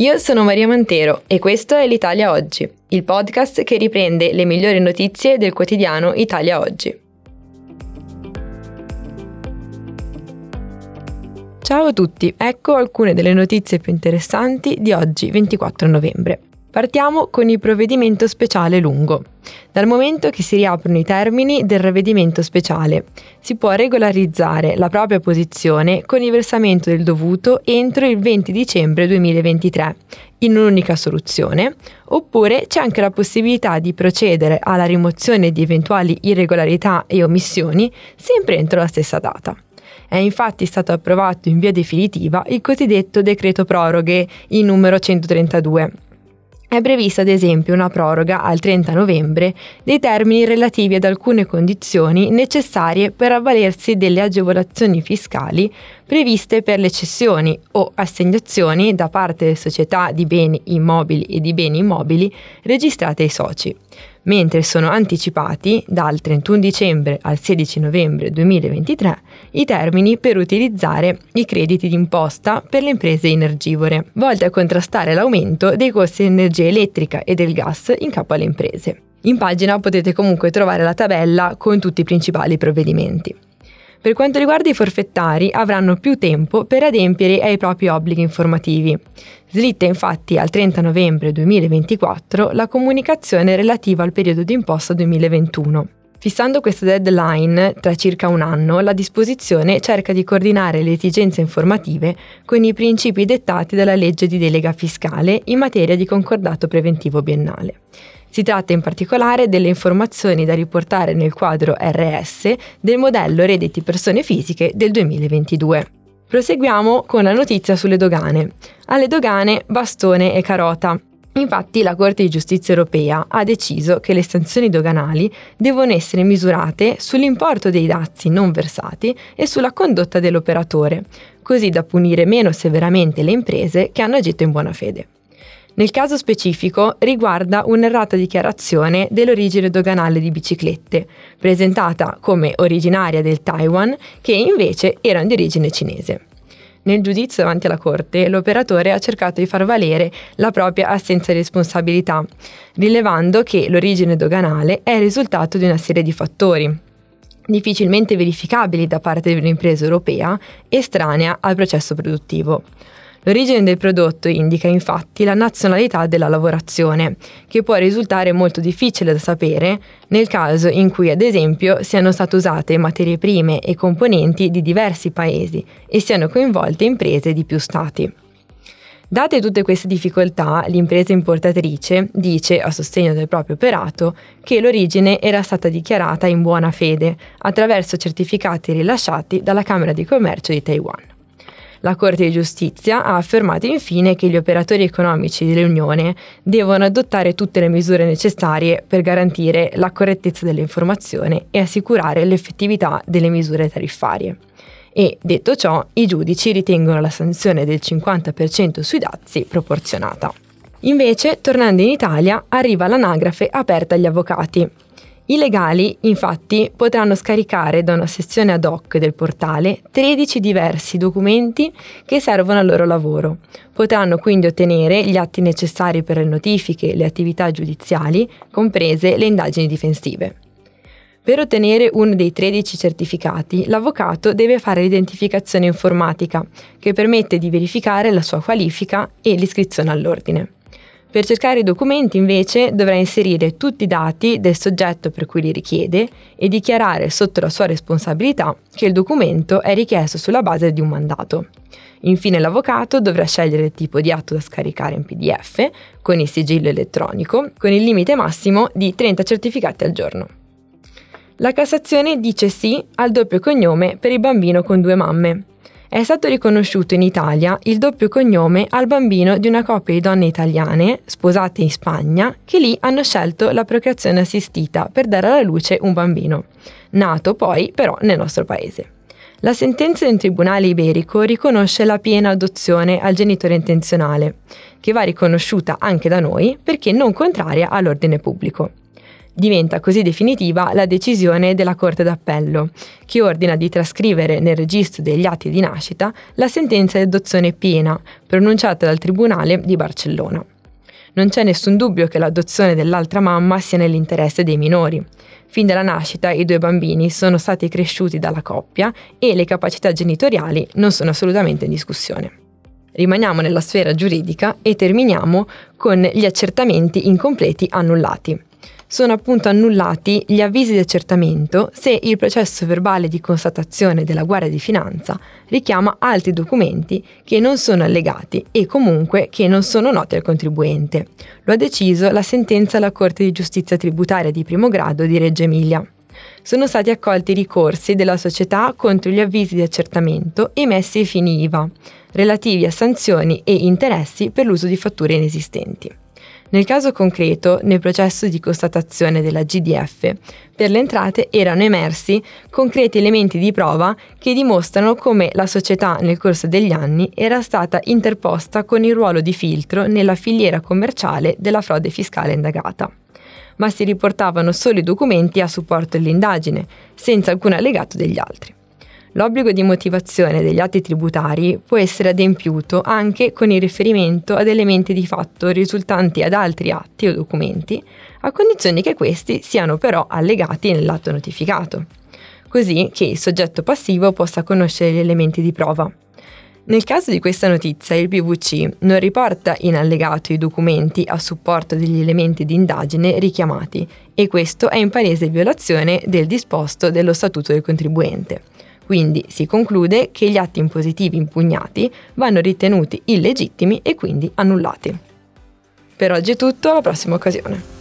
Io sono Maria Mantero e questo è l'Italia Oggi, il podcast che riprende le migliori notizie del quotidiano Italia Oggi. Ciao a tutti, ecco alcune delle notizie più interessanti di oggi 24 novembre. Partiamo con il provvedimento speciale lungo. Dal momento che si riaprono i termini del ravvedimento speciale, si può regolarizzare la propria posizione con il versamento del dovuto entro il 20 dicembre 2023 in un'unica soluzione, oppure c'è anche la possibilità di procedere alla rimozione di eventuali irregolarità e omissioni sempre entro la stessa data. È infatti stato approvato in via definitiva il cosiddetto decreto proroghe, il numero 132 è prevista ad esempio una proroga al 30 novembre dei termini relativi ad alcune condizioni necessarie per avvalersi delle agevolazioni fiscali previste per le cessioni o assegnazioni da parte delle società di beni immobili e di beni immobili registrate ai soci, mentre sono anticipati dal 31 dicembre al 16 novembre 2023 i termini per utilizzare i crediti d'imposta per le imprese energivore, volte a contrastare l'aumento dei costi dell'energia elettrica e del gas in capo alle imprese. In pagina potete comunque trovare la tabella con tutti i principali provvedimenti. Per quanto riguarda i forfettari, avranno più tempo per adempiere ai propri obblighi informativi. Slitta infatti al 30 novembre 2024 la comunicazione relativa al periodo d'imposta 2021. Fissando questa deadline tra circa un anno, la disposizione cerca di coordinare le esigenze informative con i principi dettati dalla legge di delega fiscale in materia di concordato preventivo biennale. Si tratta in particolare delle informazioni da riportare nel quadro RS del modello redditi persone fisiche del 2022. Proseguiamo con la notizia sulle dogane. Alle dogane bastone e carota. Infatti la Corte di giustizia europea ha deciso che le sanzioni doganali devono essere misurate sull'importo dei dazi non versati e sulla condotta dell'operatore, così da punire meno severamente le imprese che hanno agito in buona fede. Nel caso specifico riguarda un'errata dichiarazione dell'origine doganale di biciclette, presentata come originaria del Taiwan, che invece erano di origine cinese. Nel giudizio davanti alla Corte, l'operatore ha cercato di far valere la propria assenza di responsabilità, rilevando che l'origine doganale è il risultato di una serie di fattori, difficilmente verificabili da parte di un'impresa europea estranea al processo produttivo. L'origine del prodotto indica infatti la nazionalità della lavorazione, che può risultare molto difficile da sapere nel caso in cui ad esempio siano state usate materie prime e componenti di diversi paesi e siano coinvolte imprese di più stati. Date tutte queste difficoltà, l'impresa importatrice dice, a sostegno del proprio operato, che l'origine era stata dichiarata in buona fede attraverso certificati rilasciati dalla Camera di Commercio di Taiwan. La Corte di Giustizia ha affermato infine che gli operatori economici dell'Unione devono adottare tutte le misure necessarie per garantire la correttezza dell'informazione e assicurare l'effettività delle misure tariffarie. E, detto ciò, i giudici ritengono la sanzione del 50% sui dazi proporzionata. Invece, tornando in Italia, arriva l'anagrafe aperta agli avvocati. I legali, infatti, potranno scaricare da una sezione ad hoc del portale 13 diversi documenti che servono al loro lavoro. Potranno quindi ottenere gli atti necessari per le notifiche e le attività giudiziali, comprese le indagini difensive. Per ottenere uno dei 13 certificati, l'avvocato deve fare l'identificazione informatica, che permette di verificare la sua qualifica e l'iscrizione all'ordine. Per cercare i documenti invece dovrà inserire tutti i dati del soggetto per cui li richiede e dichiarare sotto la sua responsabilità che il documento è richiesto sulla base di un mandato. Infine l'avvocato dovrà scegliere il tipo di atto da scaricare in PDF con il sigillo elettronico con il limite massimo di 30 certificati al giorno. La Cassazione dice sì al doppio cognome per il bambino con due mamme è stato riconosciuto in Italia il doppio cognome al bambino di una coppia di donne italiane, sposate in Spagna, che lì hanno scelto la procreazione assistita per dare alla luce un bambino, nato poi però nel nostro paese. La sentenza di un tribunale iberico riconosce la piena adozione al genitore intenzionale, che va riconosciuta anche da noi perché non contraria all'ordine pubblico. Diventa così definitiva la decisione della Corte d'Appello, che ordina di trascrivere nel registro degli atti di nascita la sentenza di adozione piena pronunciata dal Tribunale di Barcellona. Non c'è nessun dubbio che l'adozione dell'altra mamma sia nell'interesse dei minori. Fin dalla nascita i due bambini sono stati cresciuti dalla coppia e le capacità genitoriali non sono assolutamente in discussione. Rimaniamo nella sfera giuridica e terminiamo con gli accertamenti incompleti annullati sono appunto annullati gli avvisi di accertamento se il processo verbale di constatazione della Guardia di Finanza richiama altri documenti che non sono allegati e comunque che non sono noti al contribuente. Lo ha deciso la sentenza della Corte di Giustizia Tributaria di primo grado di Reggio Emilia. Sono stati accolti ricorsi della società contro gli avvisi di accertamento emessi ai fini IVA, relativi a sanzioni e interessi per l'uso di fatture inesistenti. Nel caso concreto, nel processo di constatazione della GDF, per le entrate erano emersi concreti elementi di prova che dimostrano come la società nel corso degli anni era stata interposta con il ruolo di filtro nella filiera commerciale della frode fiscale indagata. Ma si riportavano solo i documenti a supporto dell'indagine, senza alcun allegato degli altri. L'obbligo di motivazione degli atti tributari può essere adempiuto anche con il riferimento ad elementi di fatto risultanti ad altri atti o documenti, a condizione che questi siano però allegati nell'atto notificato, così che il soggetto passivo possa conoscere gli elementi di prova. Nel caso di questa notizia, il PVC non riporta in allegato i documenti a supporto degli elementi di indagine richiamati e questo è in palese violazione del disposto dello Statuto del contribuente. Quindi si conclude che gli atti impositivi impugnati vanno ritenuti illegittimi e quindi annullati. Per oggi è tutto, alla prossima occasione.